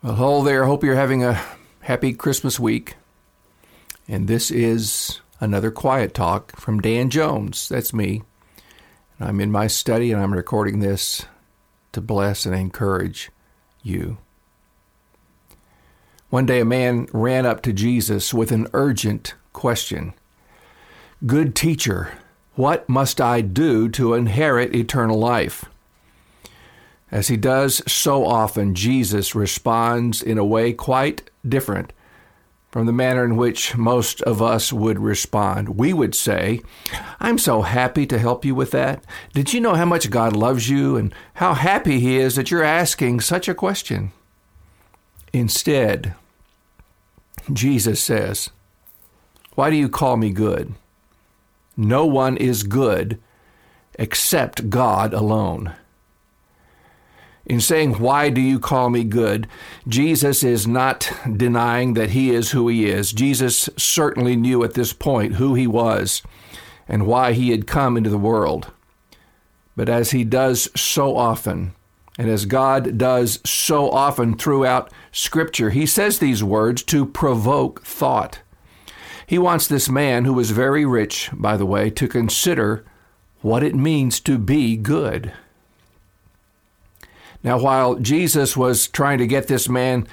Well, hello there. Hope you're having a happy Christmas week. And this is another quiet talk from Dan Jones. That's me. I'm in my study and I'm recording this to bless and encourage you. One day a man ran up to Jesus with an urgent question Good teacher, what must I do to inherit eternal life? As he does so often, Jesus responds in a way quite different from the manner in which most of us would respond. We would say, I'm so happy to help you with that. Did you know how much God loves you and how happy He is that you're asking such a question? Instead, Jesus says, Why do you call me good? No one is good except God alone. In saying, Why do you call me good? Jesus is not denying that he is who he is. Jesus certainly knew at this point who he was and why he had come into the world. But as he does so often, and as God does so often throughout Scripture, he says these words to provoke thought. He wants this man, who is very rich, by the way, to consider what it means to be good. Now, while Jesus was trying to get this man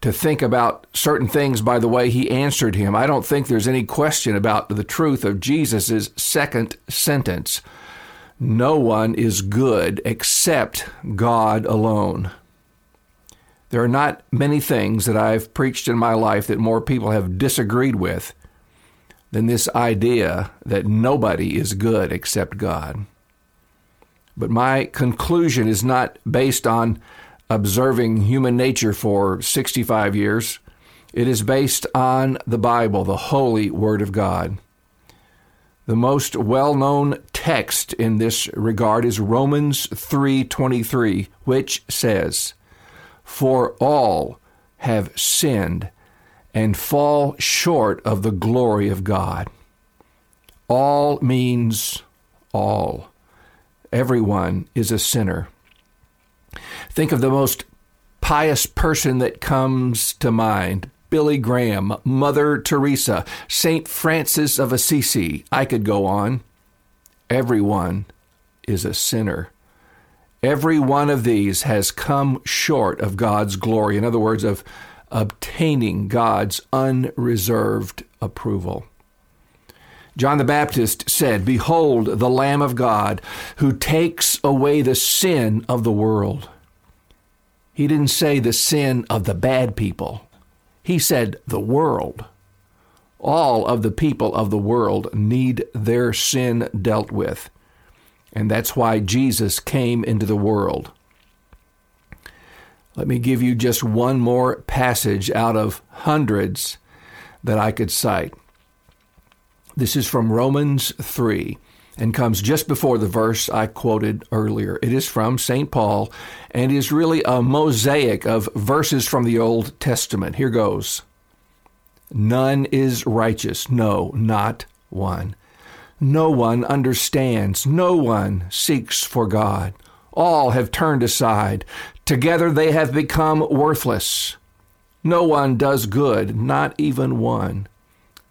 to think about certain things by the way he answered him, I don't think there's any question about the truth of Jesus' second sentence. No one is good except God alone. There are not many things that I've preached in my life that more people have disagreed with than this idea that nobody is good except God. But my conclusion is not based on observing human nature for 65 years. It is based on the Bible, the holy Word of God. The most well-known text in this regard is Romans 3:23, which says, "For all have sinned and fall short of the glory of God." All means all. Everyone is a sinner. Think of the most pious person that comes to mind Billy Graham, Mother Teresa, St. Francis of Assisi. I could go on. Everyone is a sinner. Every one of these has come short of God's glory. In other words, of obtaining God's unreserved approval. John the Baptist said, Behold the Lamb of God who takes away the sin of the world. He didn't say the sin of the bad people, he said the world. All of the people of the world need their sin dealt with. And that's why Jesus came into the world. Let me give you just one more passage out of hundreds that I could cite. This is from Romans 3 and comes just before the verse I quoted earlier. It is from St. Paul and is really a mosaic of verses from the Old Testament. Here goes None is righteous, no, not one. No one understands, no one seeks for God. All have turned aside. Together they have become worthless. No one does good, not even one.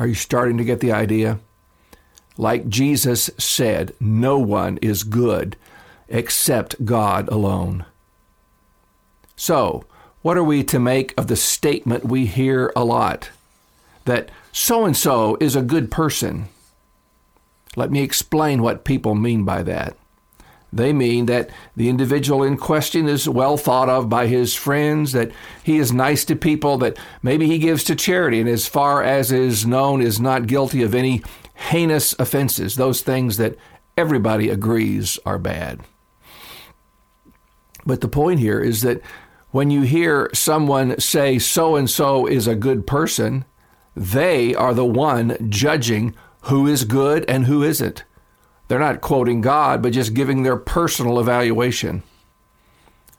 Are you starting to get the idea? Like Jesus said, no one is good except God alone. So, what are we to make of the statement we hear a lot that so and so is a good person? Let me explain what people mean by that. They mean that the individual in question is well thought of by his friends, that he is nice to people, that maybe he gives to charity, and as far as is known, is not guilty of any heinous offenses, those things that everybody agrees are bad. But the point here is that When you hear someone say so and so is a good person, they are the one judging who is good and who isn't. They're not quoting God, but just giving their personal evaluation.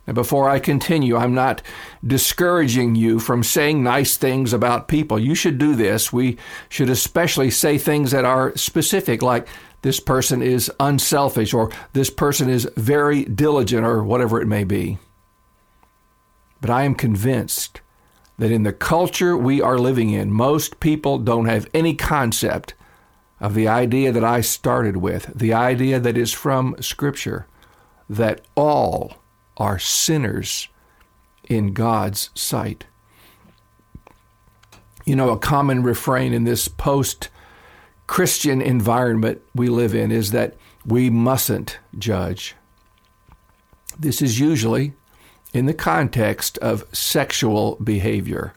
And before I continue, I'm not discouraging you from saying nice things about people. You should do this. We should especially say things that are specific, like this person is unselfish or this person is very diligent or whatever it may be. But I am convinced that in the culture we are living in, most people don't have any concept of the idea that I started with, the idea that is from Scripture, that all are sinners in God's sight. You know, a common refrain in this post Christian environment we live in is that we mustn't judge. This is usually in the context of sexual behavior.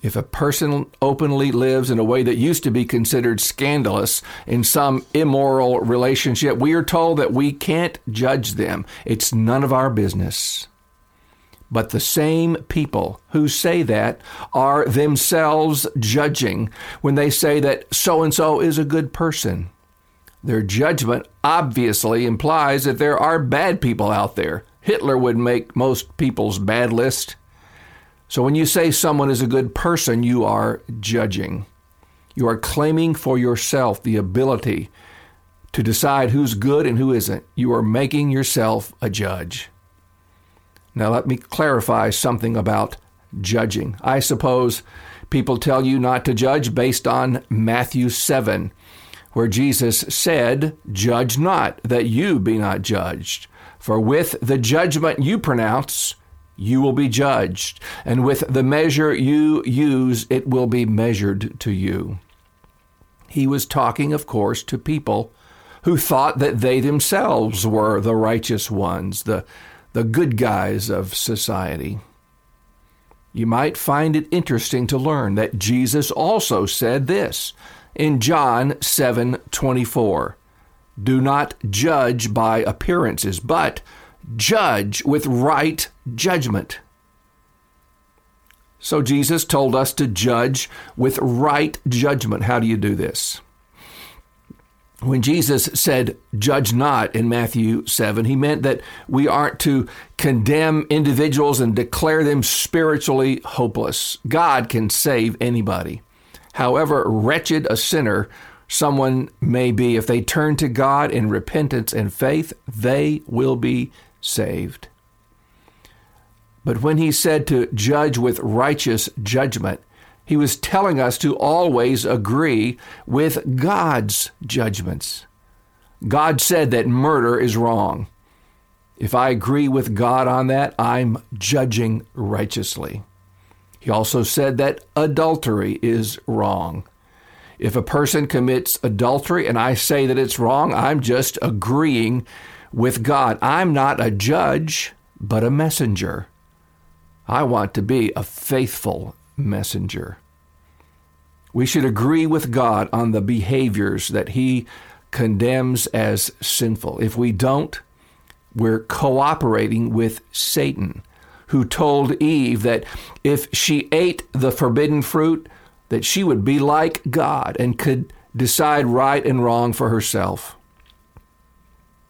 If a person openly lives in a way that used to be considered scandalous in some immoral relationship, we are told that we can't judge them. It's none of our business. But the same people who say that are themselves judging when they say that so and so is a good person. Their judgment obviously implies that there are bad people out there. Hitler would make most people's bad list. So when you say someone is a good person, you are judging. You are claiming for yourself the ability to decide who's good and who isn't. You are making yourself a judge. Now, let me clarify something about judging. I suppose people tell you not to judge based on Matthew 7, where Jesus said, Judge not, that you be not judged. For with the judgment you pronounce, you will be judged, and with the measure you use, it will be measured to you. He was talking, of course, to people who thought that they themselves were the righteous ones, the, the good guys of society. You might find it interesting to learn that Jesus also said this in John 7:24. Do not judge by appearances, but judge with right judgment. So Jesus told us to judge with right judgment. How do you do this? When Jesus said, judge not in Matthew 7, he meant that we aren't to condemn individuals and declare them spiritually hopeless. God can save anybody. However wretched a sinner someone may be, if they turn to God in repentance and faith, they will be saved. But when he said to judge with righteous judgment, he was telling us to always agree with God's judgments. God said that murder is wrong. If I agree with God on that, I'm judging righteously. He also said that adultery is wrong. If a person commits adultery and I say that it's wrong, I'm just agreeing with God. I'm not a judge, but a messenger. I want to be a faithful messenger. We should agree with God on the behaviors that He condemns as sinful. If we don't, we're cooperating with Satan, who told Eve that if she ate the forbidden fruit, that she would be like God and could decide right and wrong for herself.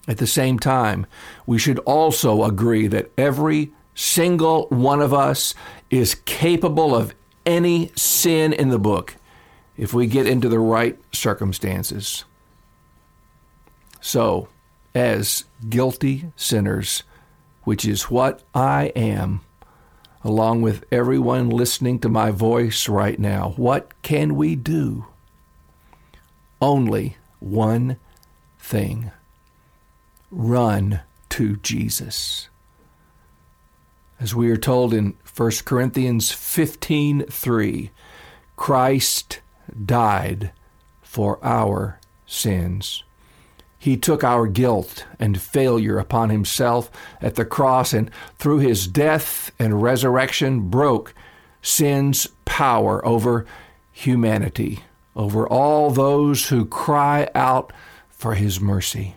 At the same time, we should also agree that every single one of us is capable of any sin in the book if we get into the right circumstances. So, as guilty sinners, which is what I am, along with everyone listening to my voice right now, what can we do? Only one thing run to Jesus. As we are told in 1 Corinthians 15:3, Christ died for our sins. He took our guilt and failure upon himself at the cross and through his death and resurrection broke sin's power over humanity, over all those who cry out for his mercy.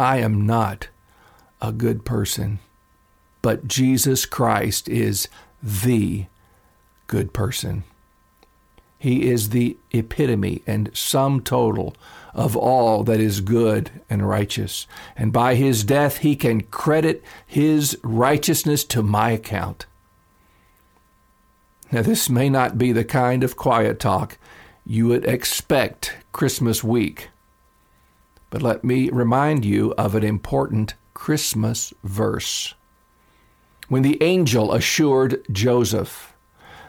I am not a good person. but Jesus Christ is the good person. He is the epitome and sum total of all that is good and righteous. And by his death, he can credit his righteousness to my account. Now, this may not be the kind of quiet talk you would expect Christmas week, but let me remind you of an important Christmas verse. When the angel assured Joseph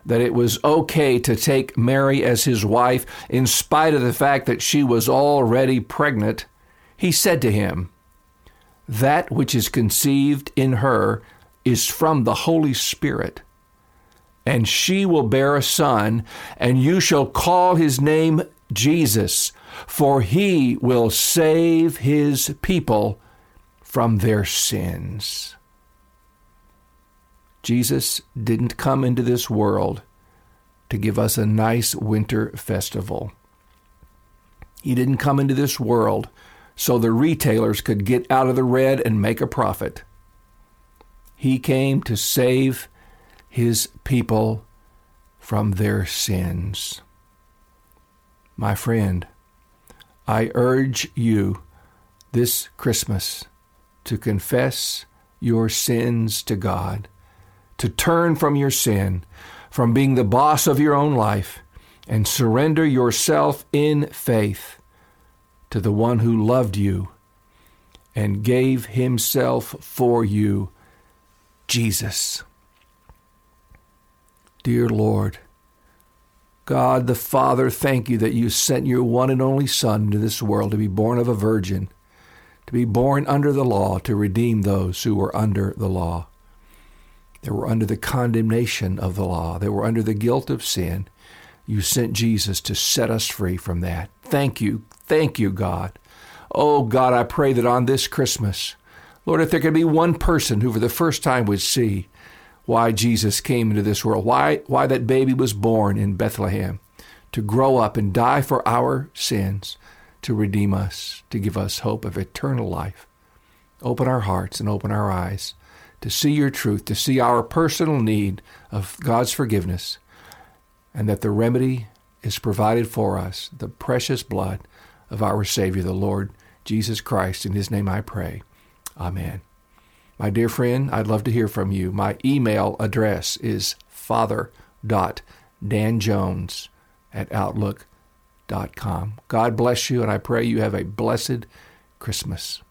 that it was okay to take Mary as his wife in spite of the fact that she was already pregnant, he said to him, That which is conceived in her is from the Holy Spirit and she will bear a son, and you shall call his name Jesus, for he will save his people from their sins. Jesus didn't come into this world to give us a nice winter festival. He didn't come into this world so the retailers could get out of the red and make a profit. He came to save his people from their sins. My friend, I urge you this Christmas to confess your sins to God, to turn from your sin, from being the boss of your own life, and surrender yourself in faith to the one who loved you and gave himself for you, Jesus. Dear Lord, God the Father, thank you that you sent your one and only Son into this world to be born of a virgin, to be born under the law, to redeem those who were under the law. They were under the condemnation of the law, they were under the guilt of sin. You sent Jesus to set us free from that. Thank you. Thank you, God. Oh, God, I pray that on this Christmas, Lord, if there could be one person who for the first time would see why Jesus came into this world, why, why that baby was born in Bethlehem, to grow up and die for our sins, to redeem us, to give us hope of eternal life. Open our hearts and open our eyes to see your truth, to see our personal need of God's forgiveness, and that the remedy is provided for us, the precious blood of our Savior, the Lord Jesus Christ. In his name I pray. Amen. My dear friend, I'd love to hear from you. My email address is father.danjones at outlook.com. God bless you, and I pray you have a blessed Christmas.